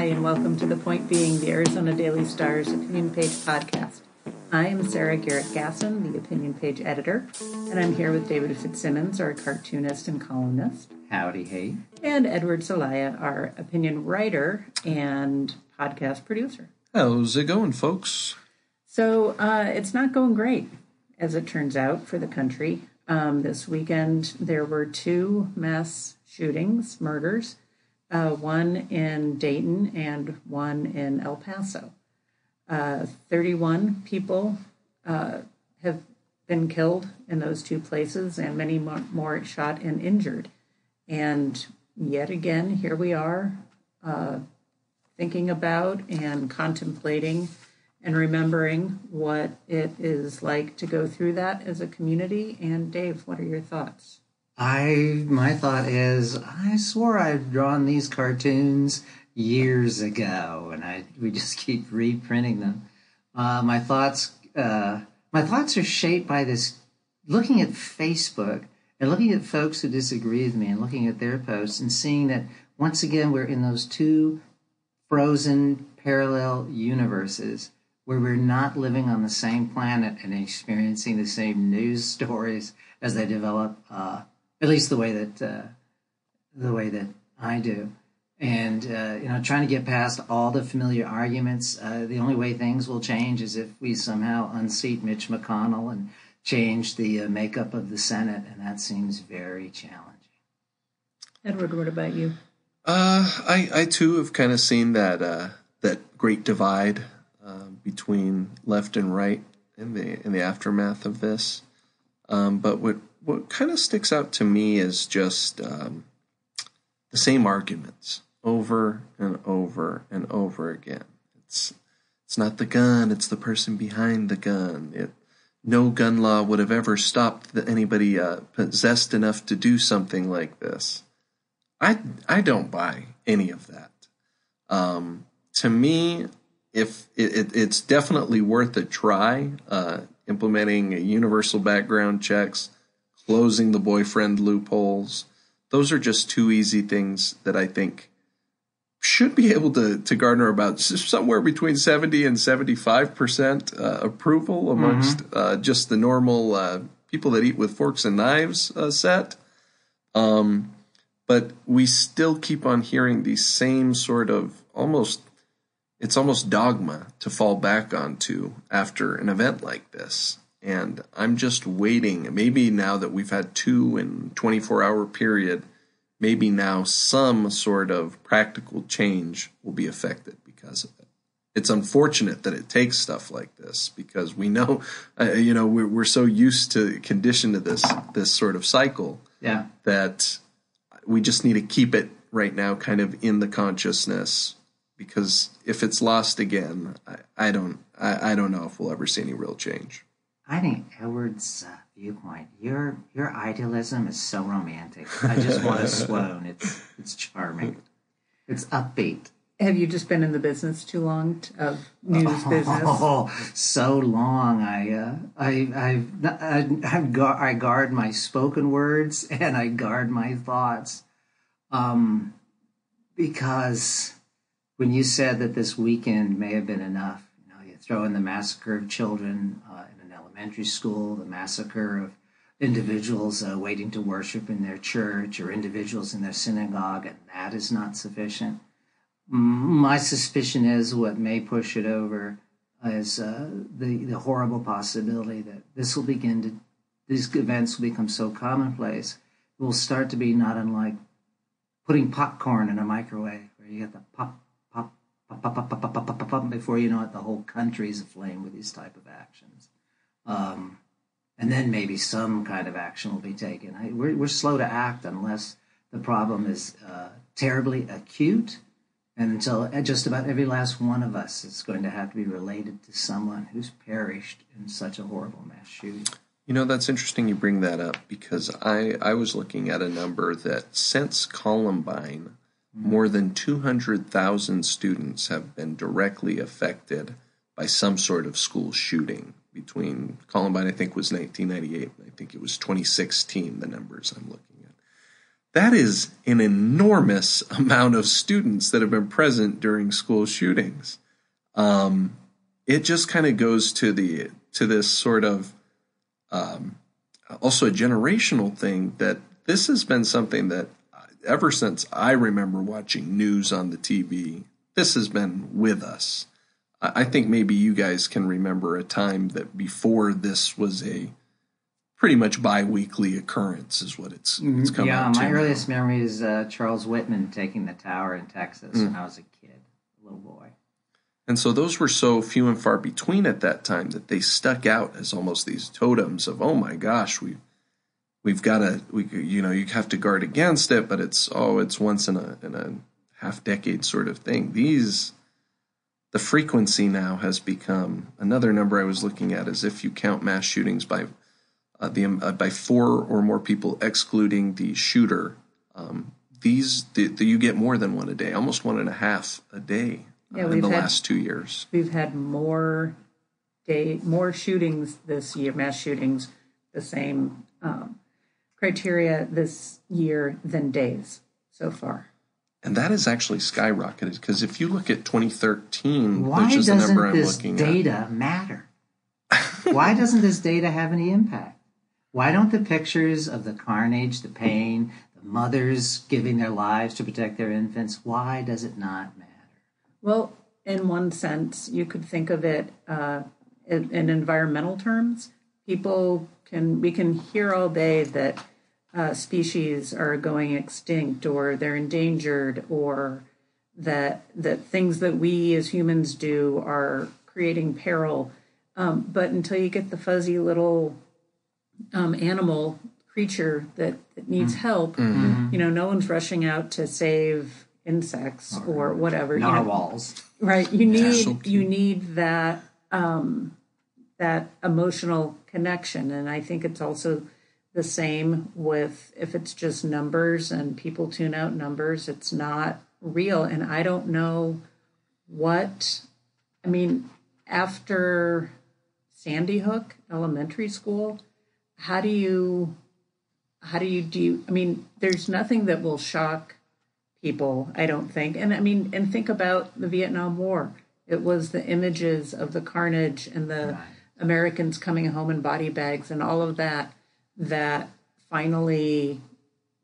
Hi, and welcome to The Point Being, the Arizona Daily Star's opinion page podcast. I am Sarah Garrecht Gassen, the opinion page editor, and I'm here with David Fitzsimmons, our cartoonist and columnist. Howdy, hey. And Edward Celaya, our opinion writer and podcast producer. How's it going, folks? So uh, it's not going great, as it turns out, for the country. Um, this weekend, there were two mass shootings, murders, uh, one in Dayton and one in El Paso. Uh, 31 people uh, have been killed in those two places, and many more shot and injured. And yet again, here we are uh, thinking about and contemplating and remembering what it is like to go through that as a community. And Dave, what are your thoughts? I my thought is I swore I'd drawn these cartoons years ago, and I we just keep reprinting them. Uh, my thoughts uh, my thoughts are shaped by this looking at Facebook and looking at folks who disagree with me and looking at their posts and seeing that once again we're in those two frozen parallel universes where we're not living on the same planet and experiencing the same news stories as they develop, uh, at least the way that uh, the way that I do. And uh, you know, trying to get past all the familiar arguments. Uh, the only way things will change is if we somehow unseat Mitch McConnell and change the uh, makeup of the Senate, and that seems very challenging. Edward, what about you? Uh, I, I too have kind of seen that uh, that great divide uh, between left and right in the in the aftermath of this. Um, but what what kind of sticks out to me is just um, the same arguments over and over and over again. It's it's not the gun; it's the person behind the gun. It no gun law would have ever stopped anybody uh, possessed enough to do something like this. I I don't buy any of that. Um, to me, if it, it, it's definitely worth a try, uh, implementing universal background checks, closing the boyfriend loopholes. Those are just two easy things that I think should be able to, to garner about somewhere between 70 and 75% uh, approval amongst mm-hmm. uh, just the normal uh, people that eat with forks and knives uh, set. Um, but we still keep on hearing the same sort of almost, it's almost dogma to fall back onto after an event like this. And I'm just waiting. Maybe now that we've had two in 24 hour period, maybe now some sort of practical change will be affected because of it. It's unfortunate that it takes stuff like this because we know, uh, you know, we're, we're so used to conditioned to this this sort of cycle. Yeah. That we just need to keep it right now, kind of in the consciousness, because if it's lost again, I, I don't, I, I don't know if we'll ever see any real change. I think Edward's uh, viewpoint. Your your idealism is so romantic. I just want to swoon. It's it's charming. It's upbeat. Have you just been in the business too long of news oh, business? Oh, so long. I uh, I I I, I guard my spoken words and I guard my thoughts, um, because when you said that this weekend may have been enough, you know, you throw in the massacre of children uh, elementary school, the massacre of individuals uh, waiting to worship in their church or individuals in their synagogue, and that is not sufficient. My suspicion is what may push it over is uh, the, the horrible possibility that this will begin to, these events will become so commonplace, it will start to be not unlike putting popcorn in a microwave, where you get the pop, pop, pop, pop, pop, pop, pop, pop, pop, before you know it, the whole country is aflame with these type of actions. Um, and then maybe some kind of action will be taken. I, we're, we're slow to act unless the problem is uh, terribly acute, and until just about every last one of us is going to have to be related to someone who's perished in such a horrible mass shooting. You know, that's interesting you bring that up because I, I was looking at a number that since Columbine, more than 200,000 students have been directly affected by some sort of school shooting between Columbine, I think was 1998. I think it was 2016, the numbers I'm looking at. that is an enormous amount of students that have been present during school shootings. Um, it just kind of goes to the to this sort of um, also a generational thing that this has been something that ever since I remember watching news on the TV, this has been with us. I think maybe you guys can remember a time that before this was a pretty much bi-weekly occurrence is what it's, it's come yeah, out my earliest memory is uh, Charles Whitman taking the tower in Texas Mm. when I was a kid, a little boy. And so those were so few and far between at that time that they stuck out as almost these totems of, oh my gosh, we we've got to, we you know, you have to guard against it, but it's oh, it's once in a in a half decade sort of thing. These the frequency now has become another number I was looking at is if you count mass shootings by uh, the uh, by four or more people excluding the shooter. Um, these the, the, you get more than one a day, almost one and a half a day Yeah, uh, in the had- last two years. We've had more day, more shootings this year, mass shootings, the same um, criteria this year than days so far. And that is actually skyrocketed because if you look at 2013, Why which is the number I'm looking at, data matter? Why doesn't this data have any impact? Why don't the pictures of the carnage, the pain, the mothers giving their lives to protect their infants, why does it not matter? Well, in one sense, you could think of it uh, in, in environmental terms. People can we can hear all day that uh, species are going extinct or they're endangered or that that things that we as humans do are creating peril. Um, but until you get the fuzzy little um, animal creature that, that needs help, you know, no one's rushing out to save insects or whatever. you know. Narwhals. Right. You need so you need that um, that emotional connection, and I think it's also the same with if it's just numbers and people tune out numbers. It's not real, and I don't know what. I mean, after Sandy Hook Elementary School, how do you how do you do? I mean, there's nothing that will shock people, I don't think. And I mean, and think about the Vietnam War. It was the images of the carnage and the Americans coming home in body bags and all of that that finally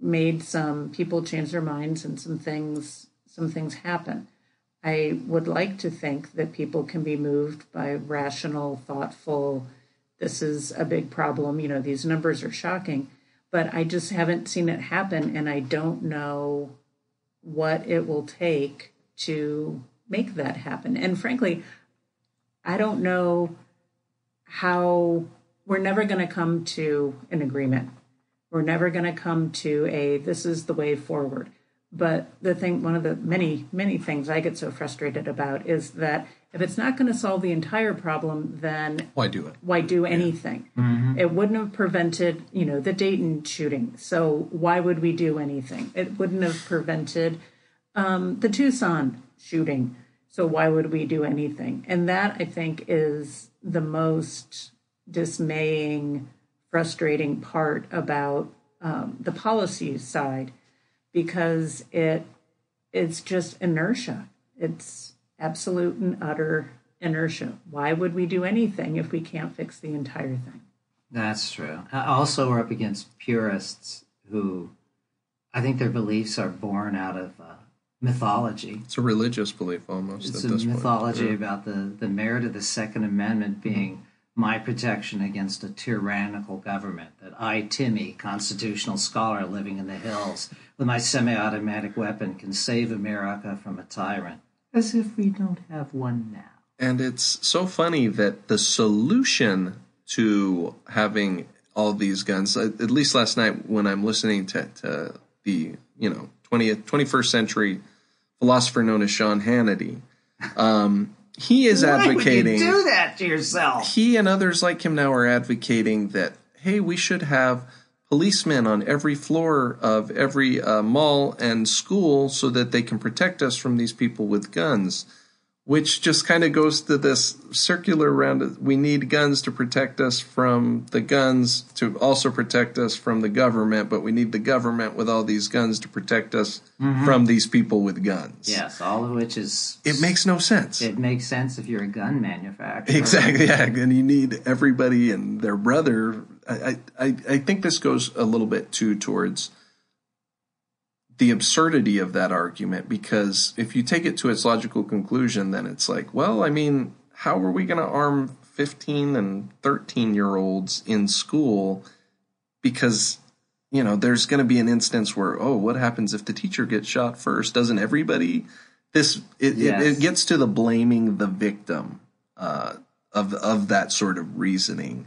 made some people change their minds and some things some things happen. I would like to think that people can be moved by rational, thoughtful, this is a big problem, you know, these numbers are shocking, but I just haven't seen it happen and I don't know what it will take to make that happen. And frankly, I don't know how we're never going to come to an agreement. We're never going to come to a this is the way forward. But the thing, one of the many, many things I get so frustrated about is that if it's not going to solve the entire problem, then why do it? why do anything? It wouldn't have prevented, you know, the Dayton shooting. So why would we do anything? It wouldn't have prevented um, the Tucson shooting. So why would we do anything? And that I think is the most dismaying, frustrating part about um, the policy side, because it it's just inertia. It's absolute and utter inertia. Why would we do anything if we can't fix the entire thing? That's true. Also, we're up against purists who I think their beliefs are born out of uh, mythology. It's a religious belief almost It's at a this mythology point. about the, the merit of the Second Amendment being my protection against a tyrannical government. That I, Timmy, constitutional scholar living in the hills, with my semi automatic weapon can save America from a tyrant. As if we don't have one now. And it's so funny that the solution to having all these guns, at least last night when I'm listening to, to the you know 20th 21st century philosopher known as Sean Hannity, um, he is advocating. Why would you do that to yourself? he and others like him now are advocating that hey, we should have policemen on every floor of every uh, mall and school so that they can protect us from these people with guns. Which just kind of goes to this circular around we need guns to protect us from the guns to also protect us from the government but we need the government with all these guns to protect us mm-hmm. from these people with guns. Yes, all of which is it makes no sense. It makes sense if you're a gun manufacturer. exactly yeah and you need everybody and their brother. I, I i think this goes a little bit too towards the absurdity of that argument because if you take it to its logical conclusion, then it's like, well, I mean, how are we going to arm 15 and 13 year olds in school? Because, you know, there's going to be an instance where, oh, what happens if the teacher gets shot first? Doesn't everybody? This it, Yes. it, it gets to the blaming the victim uh, of of that sort of reasoning.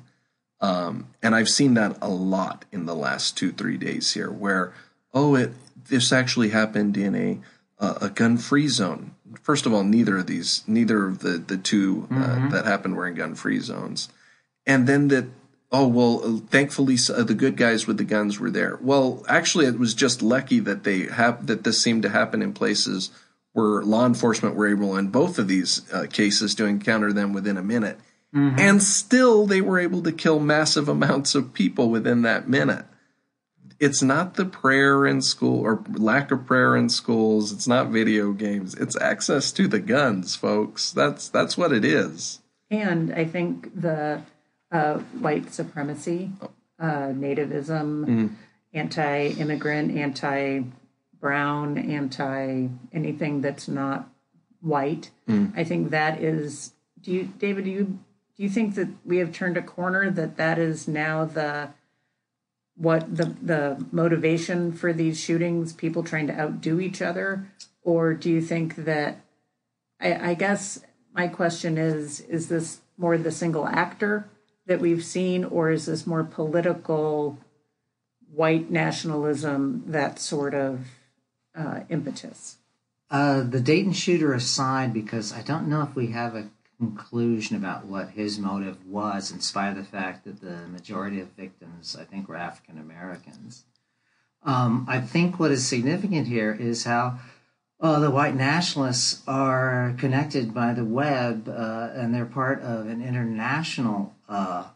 Um, and I've seen that a lot in the last two, three days here, where, oh, it this actually happened in a a, a gun-free zone. First of all, neither of these, neither of the the 2 uh, that happened were in gun-free zones, and then that. Oh well, uh, thankfully uh, the good guys with the guns were there. Well, actually, it was just lucky that they have that this seemed to happen in places where law enforcement were able, in both of these uh, cases, to encounter them within a minute and still they were able to kill massive amounts of people within that minute. It's not the prayer in school or lack of prayer in schools. It's not video games. It's access to the guns, folks. That's that's what it is. And I think the uh, white supremacy, uh, nativism, anti immigrant, anti brown, anti anything that's not white, I think that is. Do you, David, do you, do you think that we have turned a corner that that is now the what the the motivation for these shootings people trying to outdo each other? Or do you think that I, I guess my question is is this more the single actor that we've seen or is this more political white nationalism that sort of uh, impetus? Uh, the Dayton shooter aside, because I don't know if we have a conclusion about what his motive was, in spite of the fact that the majority of victims, I think, were African Americans. Um, I think what is significant here is how uh, the white nationalists are connected by the web uh, and they're part of an international uh,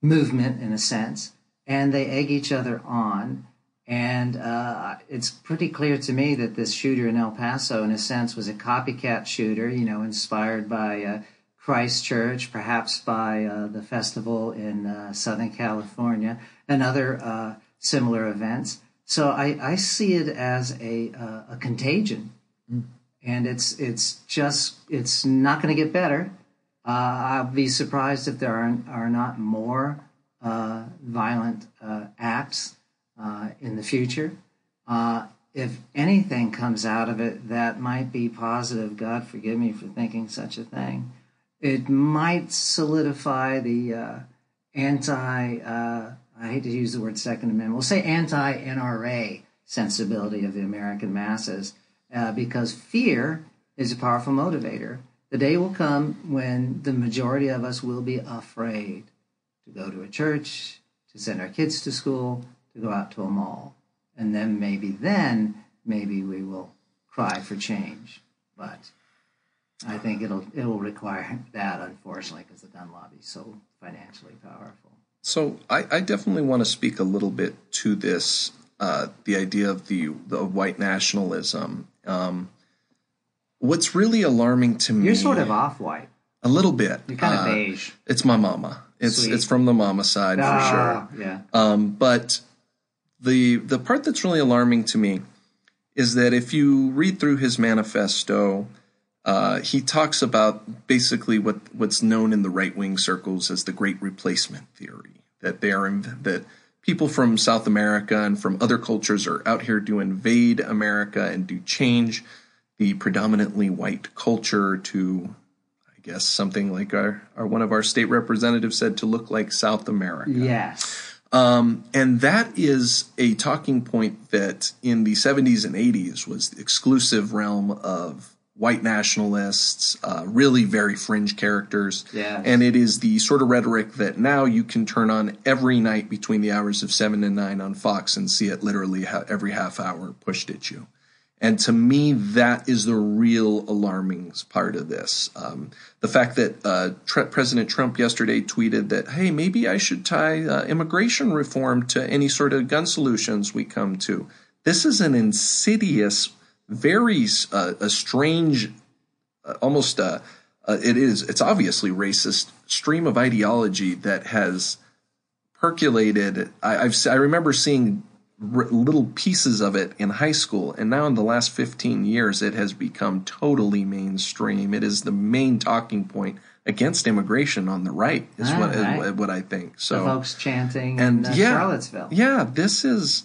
movement, in a sense, and they egg each other on. And uh, it's pretty clear to me that this shooter in El Paso, in a sense, was a copycat shooter, you know, inspired by uh, Christchurch, perhaps by uh, the festival in uh, Southern California, and other uh, similar events. So I, I see it as a, uh, a contagion. And it's it's just it's not going to get better. Uh, I'll be surprised if there are, are not more uh, violent uh, acts uh, in the future. Uh, if anything comes out of it that might be positive, God forgive me for thinking such a thing, it might solidify the uh, anti, uh, I hate to use the word Second Amendment, we'll say anti NRA sensibility of the American masses uh, because fear is a powerful motivator. The day will come when the majority of us will be afraid to go to a church, to send our kids to school, to go out to a mall. And then maybe then, maybe we will cry for change. But I think it'll it will require that, unfortunately, because the gun lobby is so financially powerful. So I, I definitely want to speak a little bit to this, uh, the idea of the the white nationalism. Um, what's really alarming to me, You're sort of off white. a little bit. You're kind of uh, beige. It's my mama. It's Sweet. it's from the mama side for sure. Ah, Yeah. Um, but the the part that's really alarming to me is that if you read through his manifesto, uh, he talks about basically what what's known in the right wing circles as the Great Replacement theory. That they are that people from South America and from other cultures are out here to invade America and to change the predominantly white culture to I guess something like our, our one of our state representatives said to look like South America. Yes. Um, and that is a talking point that in the 70s and 80s was the exclusive realm of white nationalists, uh, really very fringe characters. Yes. And it is the sort of rhetoric that now you can turn on every night between the hours of 7 and 9 on Fox and see it literally ha- every half hour pushed at you. And to me, that is the real alarming part of this. Um, the fact that uh, Tr- President Trump yesterday tweeted that, hey, maybe I should tie uh, immigration reform to any sort of gun solutions we come to. This is an insidious, very uh, a strange, uh, almost uh, uh, it is. It's obviously racist stream of ideology that has percolated. I, I've I remember seeing r- little pieces of it in high school, and now in the last fifteen years, it has become totally mainstream. It is the main talking point against immigration on the right. Is Ah, what right. is what I think. So the folks chanting and in uh, yeah, Charlottesville. Yeah, this is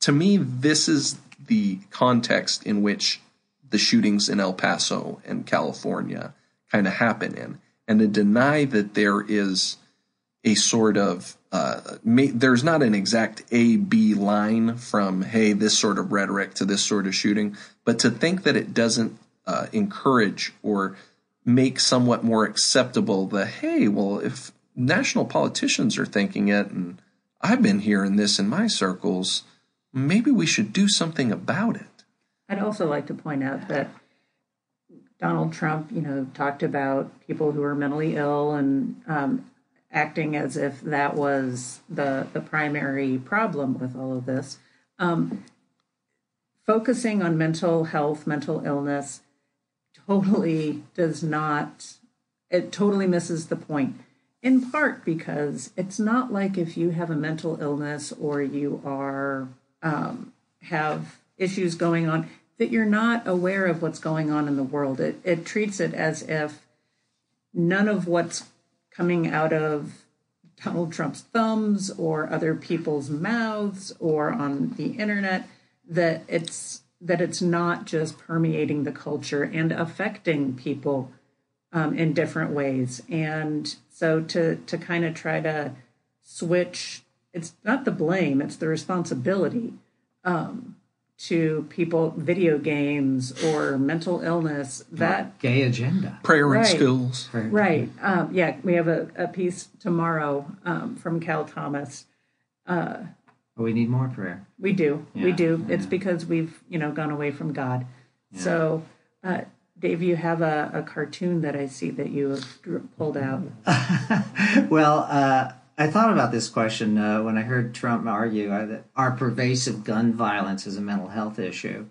to me this is the context in which the shootings in El Paso and California kind of happen in, and to deny that there is a sort of uh, may, there's not an exact A B line from hey this sort of rhetoric to this sort of shooting, but to think that it doesn't uh, encourage or make somewhat more acceptable the hey well if national politicians are thinking it and I've been hearing this in my circles maybe we should do something about it. I'd also like to point out that Donald Trump, you know, talked about people who are mentally ill and um, acting as if that was the the primary problem with all of this. Um, focusing on mental health, mental illness, totally does not. It totally misses the point. In part because it's not like if you have a mental illness or you are um, have issues going on that you're not aware of what's going on in the world. It, it treats it as if none of what's coming out of Donald Trump's thumbs or other people's mouths or on the internet that it's that it's not just permeating the culture and affecting people um, in different ways. And so to to kind of try to switch, it's not the blame, it's the responsibility um, to people, video games or mental illness. That Gay agenda. Prayer in Right. schools. right? Um, yeah, we have a, a piece tomorrow um, from Cal Thomas. We need more prayer. We do, we Yeah, do. It's because we've you know gone away from God. So, uh, Dave, you have a, a cartoon that I see that you have pulled out. Well, uh, I thought about this question uh, when I heard Trump argue uh, that our pervasive gun violence is a mental health issue.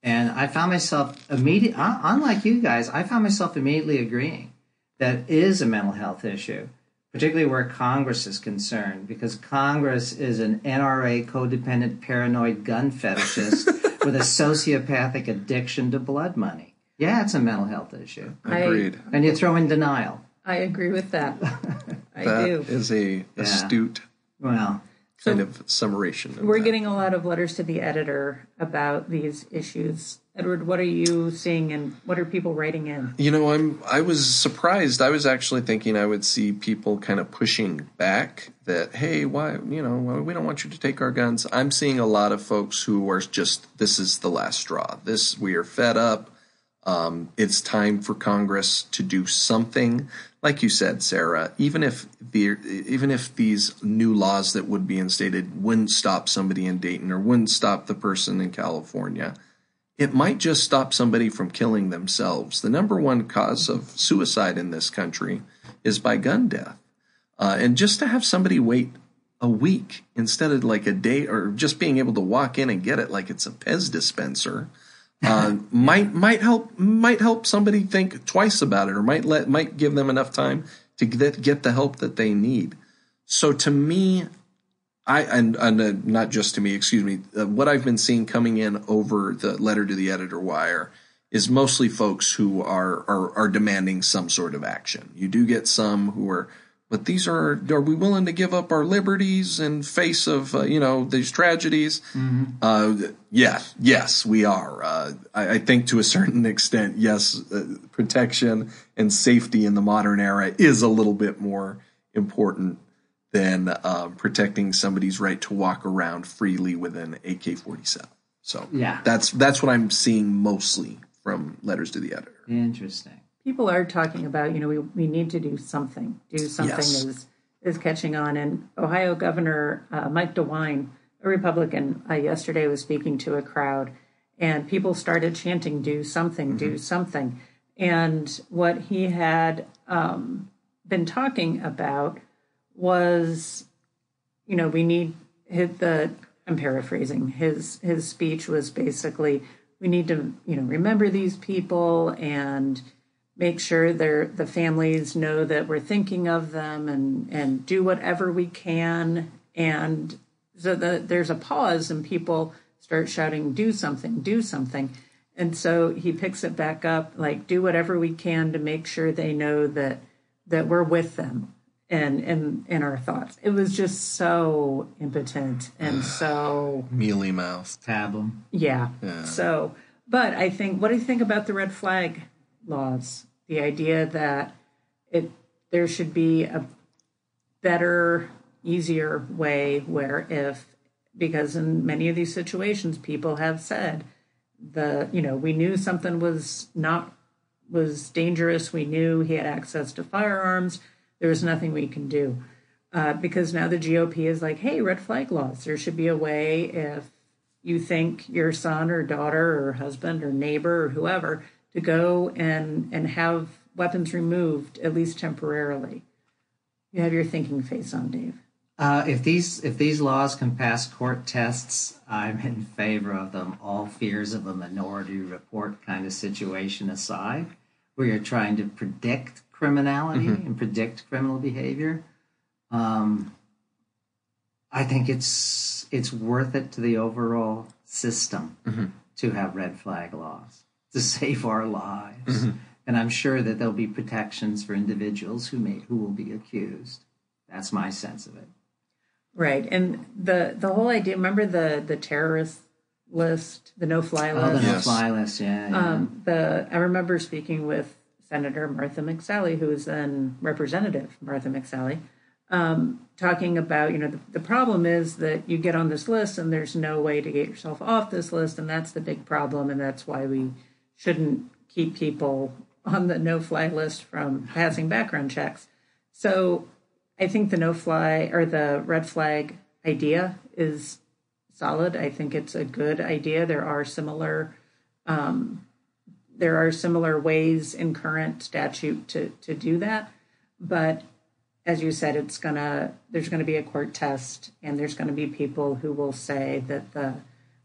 And I found myself immediate, uh, unlike you guys, I found myself immediately agreeing that it is a mental health issue, particularly where Congress is concerned, because Congress is an NRA codependent paranoid gun fetishist with a sociopathic addiction to blood money. Yeah, it's a mental health issue. Agreed. And you throw in denial. I agree with that. I That do. is a astute Well, kind of summation. of We're that. getting a lot of letters to the editor about these issues. Edward, what are you seeing and what are people writing in? You know, I'm I was surprised. I was actually thinking I would see people kind of pushing back that hey, why, you know, why- we don't want you to take our guns. I'm seeing a lot of folks who are just this is the last straw. This we are fed up. Um, it's time for Congress to do something. Like you said, Sarah, even if the even if these new laws that would be instated wouldn't stop somebody in Dayton or wouldn't stop the person in California, it might just stop somebody from killing themselves. The number one cause of suicide in this country is by gun death. Uh, and just to have somebody wait a week instead of like a day or just being able to walk in and get it like it's a Pez dispenser uh, might might help might help somebody think twice about it or might let might give them enough time to get get the help that they need. So to me, I and, and uh, not just to me, excuse me. Uh, what I've been seeing coming in over the letter to the editor wire is mostly folks who are are, are demanding some sort of action. You do get some who are, but these are are we willing to give up our liberties in face of uh, you know these tragedies? Uh, yes, yes, we are. Uh, I, I think to a certain extent, yes, uh, protection and safety in the modern era is a little bit more important than um, protecting somebody's right to walk around freely with an AK-47. So Yeah. that's that's what I'm seeing mostly from letters to the editor. interesting. People are talking about, you know, we, we need to do something. Do something Yes. is is catching on. And Ohio Governor uh, Mike DeWine, a Republican, uh, yesterday was speaking to a crowd, and people started chanting, "Do something, do something." And what he had um, been talking about was, you know, we need hit the. I'm paraphrasing. His his speech was basically, we need to, you know, remember these people and make sure their the families know that we're thinking of them and and do whatever we can and so that there's a pause and people start shouting do something do something and so he picks it back up like do whatever we can to make sure they know that that we're with them and in in our thoughts it was just so impotent and so Mealy mouth. Tab 'em. yeah. Yeah. So, but I think, what do you think about the red flag laws? The idea that it there should be a better, easier way where if because in many of these situations, people have said the you know we knew something was not was dangerous. We knew he had access to firearms. There was nothing we can do. Uh, because now the GOP is like, hey, red flag laws. There should be a way if you think your son or daughter or husband or neighbor or whoever to go and and have weapons removed at least temporarily. You have your thinking face on, Dave. Uh, if these if these laws can pass court tests, I'm in favor of them. All fears of a minority report kind of situation aside, where you're trying to predict criminality and predict criminal behavior, um, I think it's it's worth it to the overall system to have red flag laws to save our lives. And I'm sure that there'll be protections for individuals who may who will be accused. That's my sense of it. Right. And the the whole idea remember the the terrorist list, the no fly list. Oh, the no Yes. fly list, yeah. yeah. Um, the I remember speaking with Senator Martha McSally, who is then Representative Martha McSally, um, talking about you know the, the problem is that you get on this list and there's no way to get yourself off this list, and that's the big problem, and that's why we shouldn't keep people on the no fly list from passing background checks. So I think the no fly or the red flag idea is solid. I think it's a good idea. There are similar um, there are similar ways in current statute to to do that but as you said it's gonna there's gonna be a court test and there's gonna be people who will say that the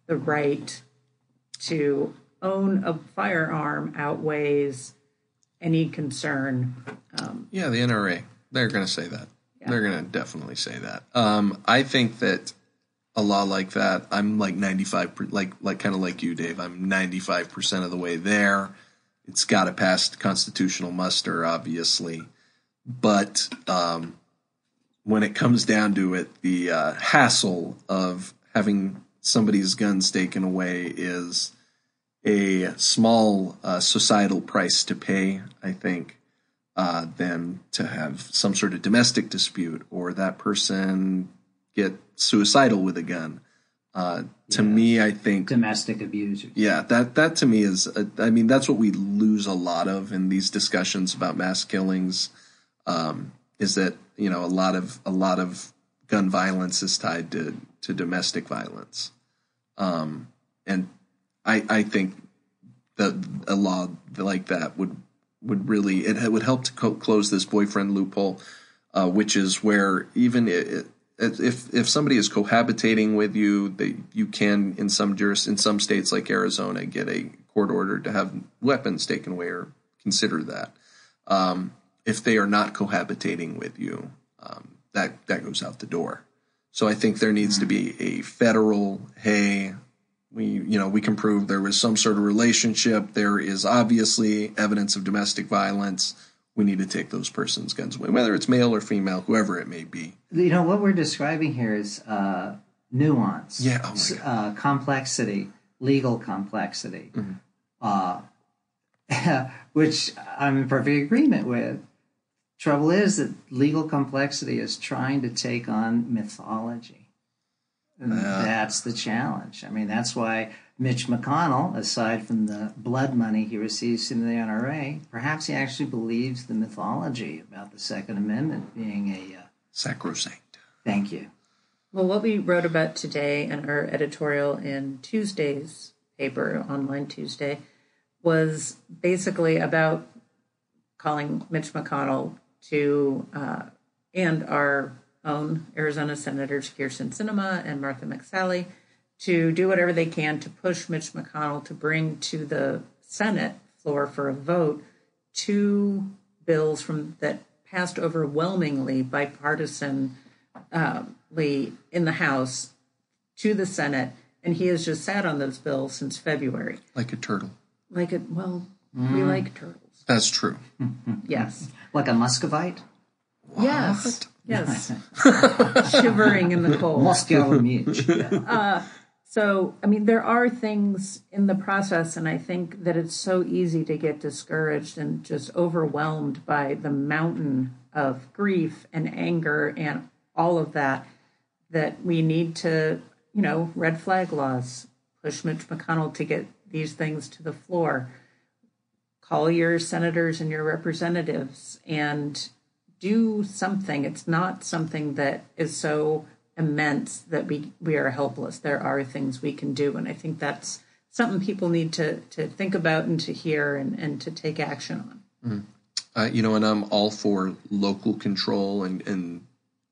the right to own a firearm outweighs any concern um, Yeah, the NRA. They're going to say that. They're going to definitely say that. Um, I think that a law like that, I'm like 95, like like kind of like you, Dave. I'm 95 percent of the way there. It's got to pass constitutional muster, obviously, but um, when it comes down to it, the uh, hassle of having somebody's guns taken away is a small uh, societal price to pay, I think, uh, than to have some sort of domestic dispute or that person get suicidal with a gun. Uh, to me, I think Domestic abusers. yeah, that that to me is, uh, I mean, that's what we lose a lot of in these discussions about mass killings. Um, is that you know a lot of a lot of gun violence is tied to to domestic violence, um, and I I think that a law like that would would really it would help to co- close this boyfriend loophole, uh, which is where even it, if if somebody is cohabitating with you, they you can in some juris in some states like Arizona get a court order to have weapons taken away or consider that. Um, if they are not cohabitating with you, um, that that goes out the door. So I think there needs to be a federal hey. We, you know, we can prove there was some sort of relationship. There is obviously evidence of domestic violence. We need to take those persons' guns away, whether it's male or female, whoever it may be. You know what we're describing here is uh, nuance. Yeah, oh my s- God. uh, complexity, legal complexity, uh, which I'm in perfect agreement with. Trouble is that legal complexity is trying to take on mythology. And that's the challenge. I mean, that's why Mitch McConnell, aside from the blood money he receives from the NRA, perhaps he actually believes the mythology about the Second Amendment being a. Uh, Sacrosanct. thank you. Well, what we wrote about today in our editorial in Tuesday's paper online Tuesday was basically about calling Mitch McConnell to uh, and our own Arizona Senators Kyrsten Sinema and Martha McSally to do whatever they can to push Mitch McConnell to bring to the Senate floor for a vote two bills from that passed overwhelmingly bipartisanly um, in the House to the Senate, and he has just sat on those bills since February. Like a turtle. Like a well, we mm-hmm. like turtles. That's true. Yes. Like a muscovite? Yes. Yes. Shivering in the cold. Moscow Mitch. Yeah. Uh, so, I mean, there are things in the process, and I think that it's so easy to get discouraged and just overwhelmed by the mountain of grief and anger and all of that, that we need to, you know, red flag laws, push Mitch McConnell to get these things to the floor, call your senators and your representatives and do something. It's not something that is so immense that we we are helpless. There are things we can do, and I think that's something people need to to think about and to hear and and to take action on. Uh, you know, and I'm all for local control and, and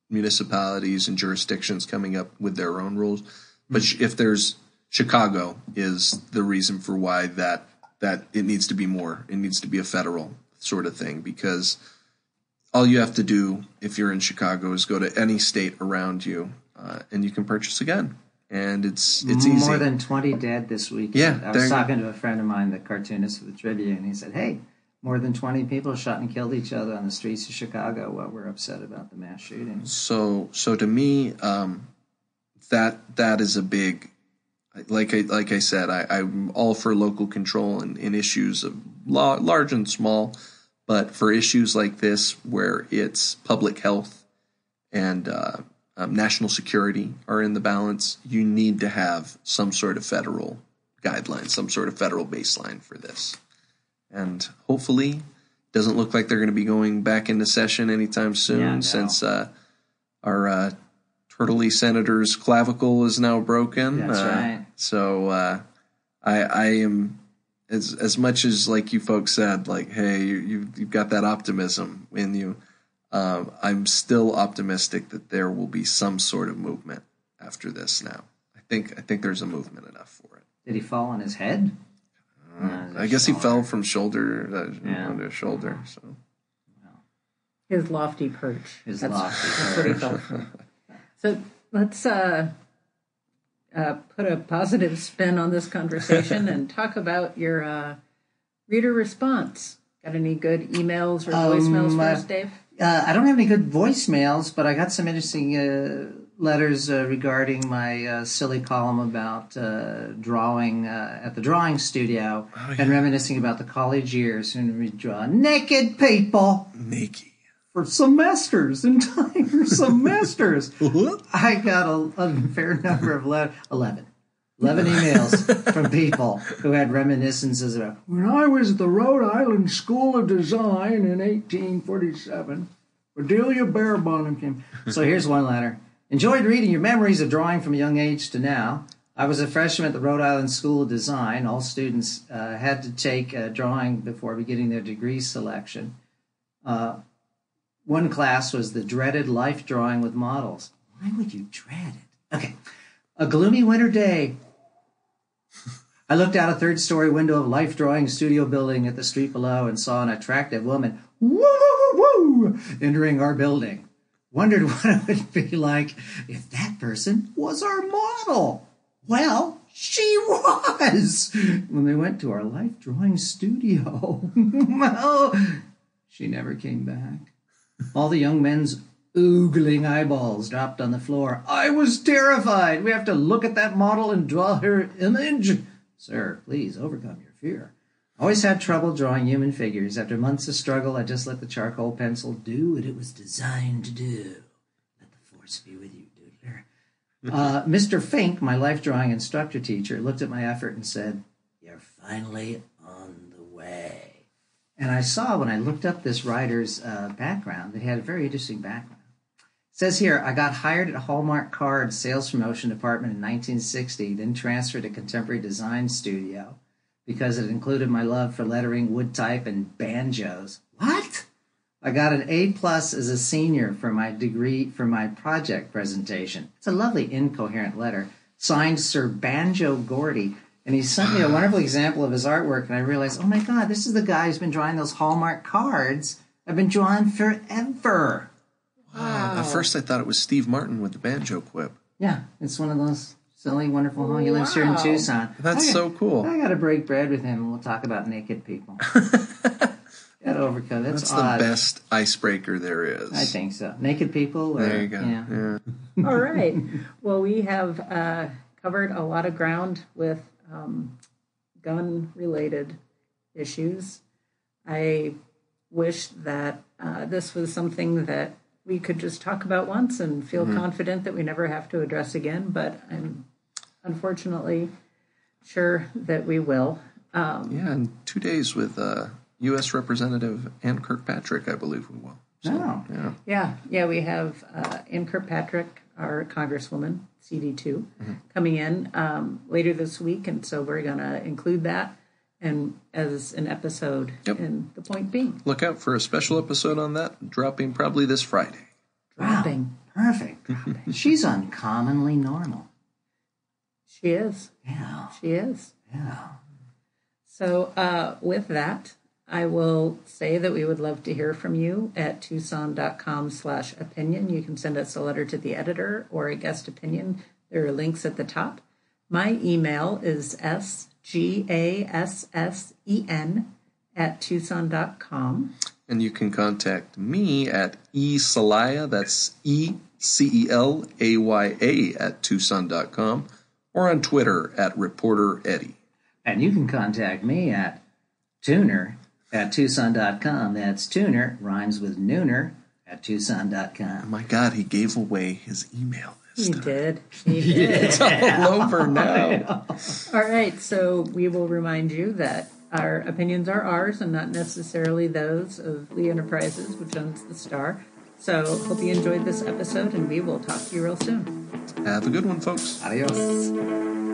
municipalities and jurisdictions coming up with their own rules. But sh if there's Chicago is the reason for why that that it needs to be more. It needs to be a federal sort of thing because all you have to do if you're in Chicago is go to any state around you uh, and you can purchase a gun. And it's it's easy. More than 20 dead this week. Yeah, I was talking to a friend of mine, the cartoonist for the Tribune, and he said, hey, more than 20 people shot and killed each other on the streets of Chicago while we're upset about the mass shootings. So so to me, um, that that is a big like I like I said, I, I'm all for local control in, in issues of law, large and small, but for issues like this where it's public health and uh, um, national security are in the balance, you need to have some sort of federal guideline, some sort of federal baseline for this, and hopefully, doesn't look like they're going to be going back into session anytime soon, Yeah, no. since uh, our uh, turtley senator's clavicle is now broken. That's Uh, right. So uh, I, I am as as much as like you folks said, like, hey, you, you you've got that optimism in you. Um, I'm still optimistic that there will be some sort of movement after this. Now, I think I think there's a movement enough for it. Did he fall on his head? No, I there's guess he fell from shoulder uh, Yeah. onto shoulder. So His lofty perch. His That's- lofty that's what he perch. felt from. So let's uh, uh, put a positive spin on this conversation and talk about your uh, reader response. Got any good emails or voicemails Um, for uh, us, Dave? Uh, I don't have any good voicemails, but I got some interesting uh, letters uh, regarding my uh, silly column about uh, drawing uh, at the drawing studio and reminiscing about the college years when we draw naked people Nikki. For semesters, entire semesters. I got a, a fair number of letters, 11. 11 emails from people who had reminiscences about when I was at the Rhode Island School of Design in 1847. Bedelia Barabonham came. So here's one letter. Enjoyed reading your memories of drawing from a young age to now. I was a freshman at the Rhode Island School of Design. All students uh, had to take uh, drawing before beginning their degree selection. Uh, one class was the dreaded life drawing with models. Why would you dread it? Okay. A gloomy winter day. I looked out a third story window of life drawing studio building at the street below and saw an attractive woman woo, woo, woo, woo, entering our building. Wondered what it would be like if that person was our model. Well, she was when they went to our life drawing studio. well, she never came back. All the young men's oogling eyeballs dropped on the floor. I was terrified. We have to look at that model and draw her image. Sir, please overcome your fear. I always had trouble drawing human figures. After months of struggle, I just let the charcoal pencil do what it was designed to do. Let the force be with you, doodler. Uh, Mr. Fink, my life drawing instructor teacher, looked at my effort and said, You're finally on the way. And I saw when I looked up this writer's uh, background, that he had a very interesting background. It says here, I got hired at Hallmark Card sales promotion department in 1960, then transferred to Contemporary Design Studio because it included my love for lettering, wood type, and banjos. What? I got an A plus as a senior for my degree for my project presentation. It's a lovely incoherent letter signed Sir Banjo Gordy. And he sent me a wonderful example of his artwork, and I realized, oh my God, this is the guy who's been drawing those Hallmark cards. I've been drawing forever. Wow. At first, I thought it was Steve Martin with the banjo quip. Yeah, it's one of those silly, wonderful. Oh, he lives here in Tucson. That's I got- so cool. I got to break bread with him, and we'll talk about naked people. got overcoat. That's, That's odd. the best icebreaker there is. I think so. Naked people. Or, There you go. Yeah. Yeah. All right. Well, we have uh, covered a lot of ground with um, gun related issues. I wish that uh, this was something that we could just talk about once and feel confident that we never have to address again, but I'm unfortunately sure that we will. Um, Yeah, in two days with uh, U.S. Representative Ann Kirkpatrick, I believe we will. So, Oh. yeah. Yeah, yeah, we have uh, Ann Kirkpatrick, our Congresswoman, CD2, coming in um, later this week, and so we're going to include that and as an episode. Yep. And the point being, Look out for a special episode on that, dropping probably this Friday. dropping. Perfect. Dropping. She's uncommonly normal. She is. Yeah. She is. Yeah. So, uh, with that, I will say that we would love to hear from you at tucson.com slash opinion. You can send us a letter to the editor or a guest opinion. There are links at the top. My email is sgassen at tucson.com. And you can contact me at ecelaya, that's E C E L A Y A at tucson.com, or on Twitter at Reporter Eddie. And you can contact me at tuner at tucson.com. That's tuner, rhymes with nooner at tucson.com. Oh my God, he gave away his email this He did. He did. It's all over now. All right, so we will remind you that our opinions are ours and not necessarily those of Lee Enterprises, which owns the Star. So hope you enjoyed this episode, and we will talk to you real soon. Have a good one, folks. Adios.